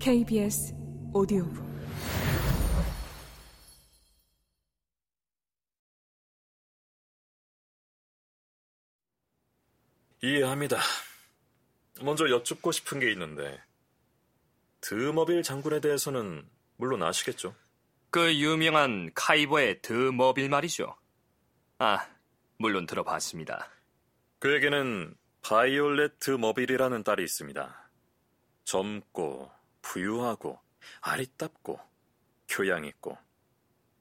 KBS 오디오북 이해합니다. 먼저 여쭙고 싶은 게 있는데 드머빌 장군에 대해서는 물론 아시겠죠? 그 유명한 카이버의 드머빌 말이죠. 아, 물론 들어봤습니다. 그에게는 바이올렛 드머빌이라는 딸이 있습니다. 젊고 부유하고 아리답고 교양 있고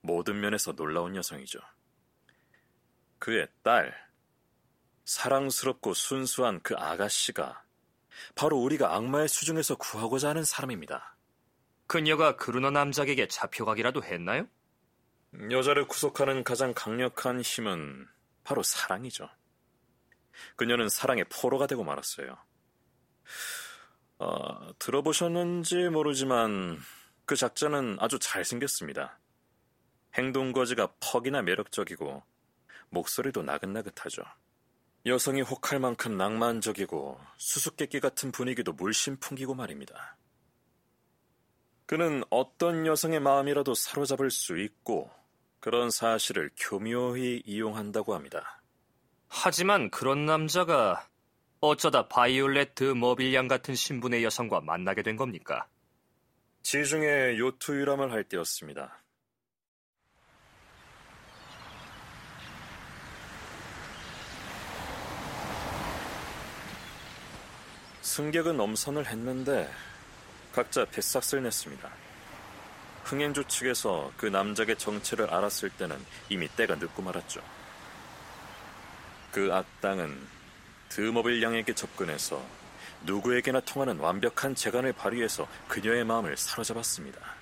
모든 면에서 놀라운 여성이죠. 그의 딸, 사랑스럽고 순수한 그 아가씨가 바로 우리가 악마의 수중에서 구하고자 하는 사람입니다. 그녀가 그루너 남작에게 잡혀가기라도 했나요? 여자를 구속하는 가장 강력한 힘은 바로 사랑이죠. 그녀는 사랑의 포로가 되고 말았어요. 어, 들어보셨는지 모르지만 그 작자는 아주 잘생겼습니다. 행동거지가 퍽이나 매력적이고 목소리도 나긋나긋하죠. 여성이 혹할 만큼 낭만적이고 수수께끼 같은 분위기도 물씬 풍기고 말입니다. 그는 어떤 여성의 마음이라도 사로잡을 수 있고 그런 사실을 교묘히 이용한다고 합니다. 하지만 그런 남자가 어쩌다 바이올렛 드 머빌양 같은 신분의 여성과 만나게 된 겁니까? 지중해 요트 유람을 할 때였습니다. 승객은 엄선을 했는데 각자 배싹을 냈습니다. 흥행조 측에서 그 남작의 정체를 알았을 때는 이미 때가 늦고 말았죠. 그 악당은 드머빌 양에게 접근해서 누구에게나 통하는 완벽한 재간을 발휘해서 그녀의 마음을 사로잡았습니다.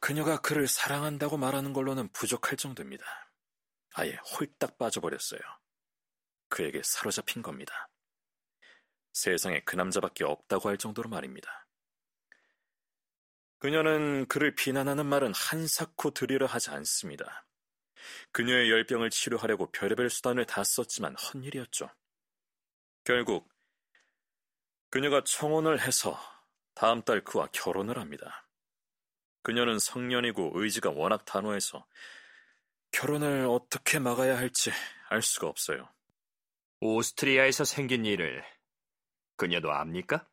그녀가 그를 사랑한다고 말하는 걸로는 부족할 정도입니다. 아예 홀딱 빠져버렸어요. 그에게 사로잡힌 겁니다. 세상에 그 남자밖에 없다고 할 정도로 말입니다. 그녀는 그를 비난하는 말은 한사코 들이려 하지 않습니다. 그녀의 열병을 치료하려고 별의별 수단을 다 썼지만 헛일이었죠. 결국 그녀가 청혼을 해서 다음 달 그와 결혼을 합니다. 그녀는 성년이고 의지가 워낙 단호해서 결혼을 어떻게 막아야 할지 알 수가 없어요. 오스트리아에서 생긴 일을 그녀도 압니까?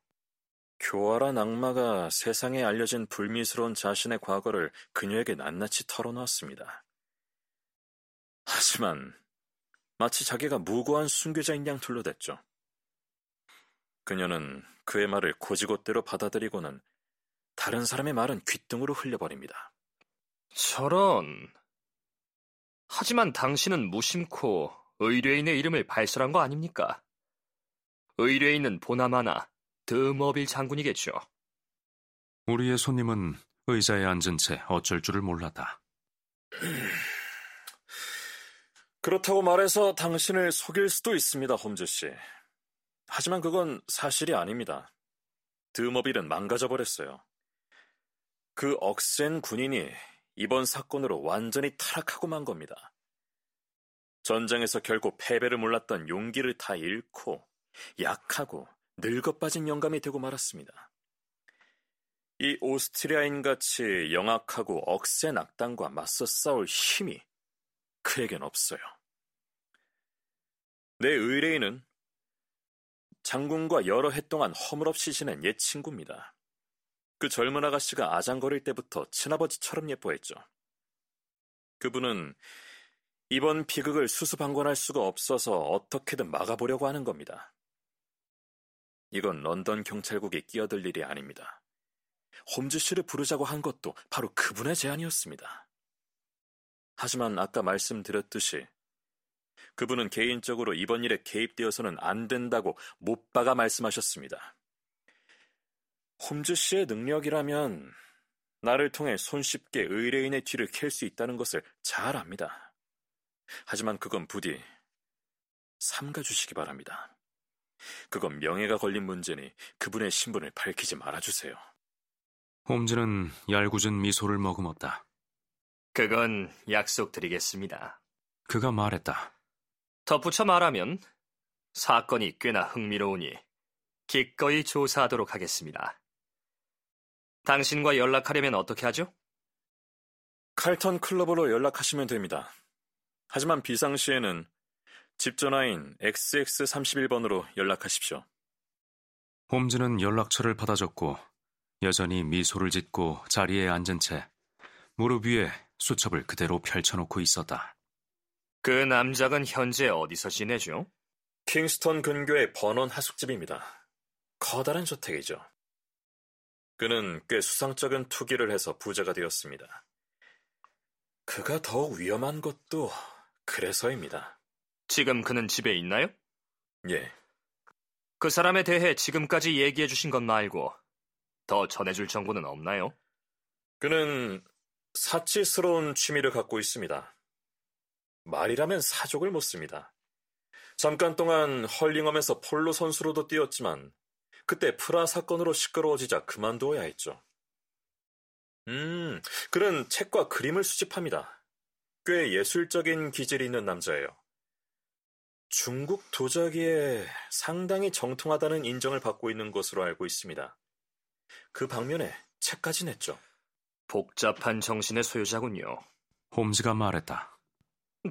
교활한 악마가 세상에 알려진 불미스러운 자신의 과거를 그녀에게 낱낱이 털어놓았습니다. 하지만 마치 자기가 무고한 순교자인 양 둘러댔죠. 그녀는 그의 말을 고지곳대로 받아들이고는 다른 사람의 말은 귓등으로 흘려버립니다. 저런. 하지만 당신은 무심코 의뢰인의 이름을 발설한 거 아닙니까? 의뢰인은 보나마나 드머빌 장군이겠죠. 우리의 손님은 의자에 앉은 채 어쩔 줄을 몰랐다. 그렇다고 말해서 당신을 속일 수도 있습니다, 홈즈 씨. 하지만 그건 사실이 아닙니다. 드머빌은 망가져버렸어요. 그 억센 군인이 이번 사건으로 완전히 타락하고 만 겁니다. 전장에서 결국 패배를 몰랐던 용기를 다 잃고 약하고 늙어 빠진 영감이 되고 말았습니다. 이 오스트리아인 같이 영악하고 억센 악당과 맞서 싸울 힘이 그에겐 없어요. 내 의뢰인은 장군과 여러 해 동안 허물없이 지낸 옛 친구입니다. 그 젊은 아가씨가 아장거릴 때부터 친아버지처럼 예뻐했죠. 그분은 이번 비극을 수수방관할 수가 없어서 어떻게든 막아보려고 하는 겁니다. 이건 런던 경찰국에 끼어들 일이 아닙니다. 홈즈 씨를 부르자고 한 것도 바로 그분의 제안이었습니다. 하지만 아까 말씀드렸듯이 그분은 개인적으로 이번 일에 개입되어서는 안 된다고 못 박아 말씀하셨습니다. 홈즈 씨의 능력이라면 나를 통해 손쉽게 의뢰인의 뒤를 캘 수 있다는 것을 잘 압니다. 하지만 그건 부디 삼가주시기 바랍니다. 그건 명예가 걸린 문제니 그분의 신분을 밝히지 말아주세요. 홈즈는 얄궂은 미소를 머금었다. 그건 약속드리겠습니다. 기꺼이 조사하도록 하겠습니다. 당신과 연락하려면 어떻게 하죠? 칼턴 클럽으로 연락하시면 됩니다. 하지만 비상시에는 집 전화인 XX31번으로 연락하십시오. 홈즈는 연락처를 받아 적고 여전히 미소를 짓고 자리에 앉은 채 무릎 위에 수첩을 그대로 펼쳐놓고 있었다. 그 남작은 현재 어디서 지내죠? 킹스턴 근교의 번원 하숙집입니다. 커다란 저택이죠. 그는 꽤 수상적인 투기를 해서 부자가 되었습니다. 그가 더욱 위험한 것도 그래서입니다. 지금 그는 집에 있나요? 예. 그 사람에 대해 지금까지 얘기해 주신 것 말고 더 전해줄 정보는 없나요? 그는 사치스러운 취미를 갖고 있습니다. 말이라면 사족을 못 씁니다. 잠깐 동안 헐링엄에서 폴로 선수로도 뛰었지만 그때 프라 사건으로 시끄러워지자 그만두어야 했죠. 음, 그는 책과 그림을 수집합니다. 꽤 예술적인 기질이 있는 남자예요. 중국 도자기에 상당히 정통하다는 인정을 받고 있는 것으로 알고 있습니다. 그 방면에 책까지 냈죠. 복잡한 정신의 소유자군요. 홈즈가 말했다.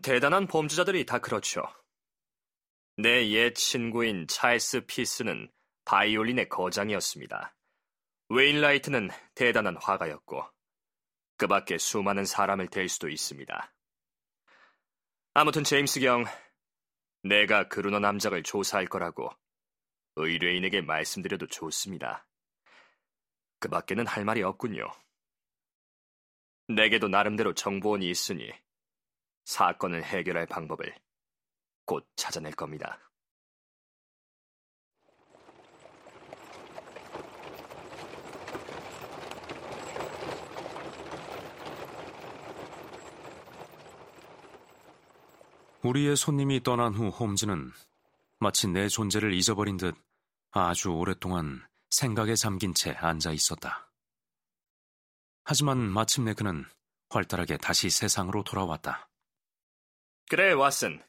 대단한 범죄자들이 다 그렇죠. 내 옛 친구인 찰스 피스는 바이올린의 거장이었습니다. 웨인라이트는 대단한 화가였고 그 밖에 수많은 사람을 댈 수도 있습니다. 아무튼 제임스 경, 내가 그루너 남작을 조사할 거라고 의뢰인에게 말씀드려도 좋습니다. 그 밖에는 할 말이 없군요. 내게도 나름대로 정보원이 있으니 사건을 해결할 방법을 곧 찾아낼 겁니다. 우리의 손님이 떠난 후 홈즈는 마치 내 존재를 잊어버린 듯 아주 오랫동안 생각에 잠긴 채 앉아 있었다. 하지만 마침내 그는 활달하게 다시 세상으로 돌아왔다. 그래, 왓슨.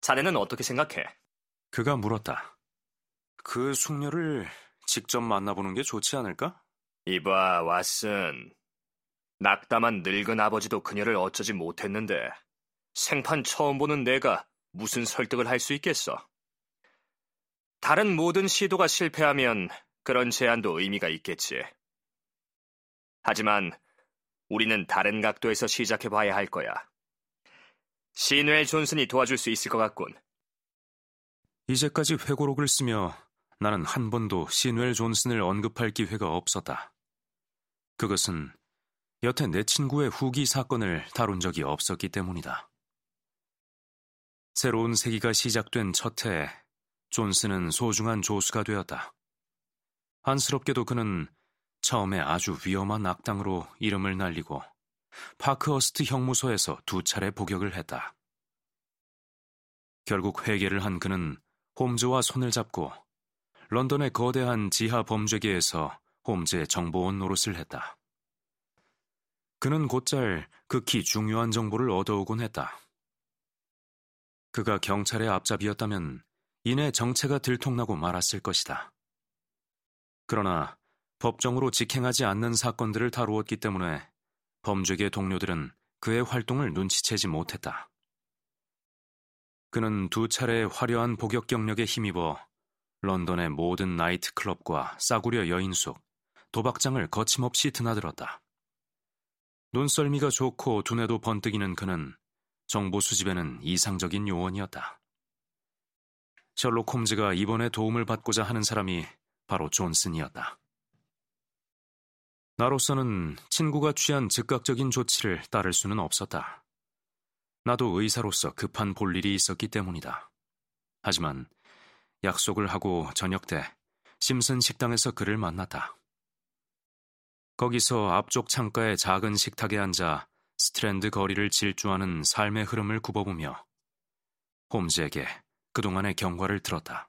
자네는 어떻게 생각해? 그가 물었다. 그 숙녀를 직접 만나보는 게 좋지 않을까? 이봐, 왓슨. 낙담한 늙은 아버지도 그녀를 어쩌지 못했는데 생판 처음 보는 내가 무슨 설득을 할 수 있겠어? 다른 모든 시도가 실패하면 그런 제안도 의미가 있겠지. 하지만 우리는 다른 각도에서 시작해 봐야 할 거야. 시뇌 존슨이 도와줄 수 있을 것 같군. 이제까지 회고록을 쓰며 나는 한 번도 시뇌 존슨을 언급할 기회가 없었다. 그것은 여태 내 친구의 후기 사건을 다룬 적이 없었기 때문이다. 새로운 세기가 시작된 첫 해에 존슨은 소중한 조수가 되었다. 안쓰럽게도 그는 처음에 아주 위험한 악당으로 이름을 날리고 파크허스트 형무소에서 두 차례 복역을 했다. 결국 회개를 한 그는 홈즈와 손을 잡고 런던의 거대한 지하 범죄계에서 홈즈의 정보원 노릇을 했다. 그는 곧잘 극히 중요한 정보를 얻어오곤 했다. 그가 경찰의 앞잡이였다면 이내 정체가 들통나고 말았을 것이다. 그러나 법정으로 직행하지 않는 사건들을 다루었기 때문에 범죄계 동료들은 그의 활동을 눈치채지 못했다. 그는 두 차례 화려한 복역 경력에 힘입어 런던의 모든 나이트클럽과 싸구려 여인숙, 도박장을 거침없이 드나들었다. 눈썰미가 좋고 두뇌도 번뜩이는 그는 정보 수집에는 이상적인 요원이었다. 셜록 홈즈가 이번에 도움을 받고자 하는 사람이 바로 존슨이었다. 나로서는 친구가 취한 즉각적인 조치를 따를 수는 없었다. 나도 의사로서 급한 볼 일이 있었기 때문이다. 하지만 약속을 하고 저녁 때 심슨 식당에서 그를 만났다. 거기서 앞쪽 창가의 작은 식탁에 앉아 스트랜드 거리를 질주하는 삶의 흐름을 굽어보며 홈즈에게 그동안의 경과를 들었다.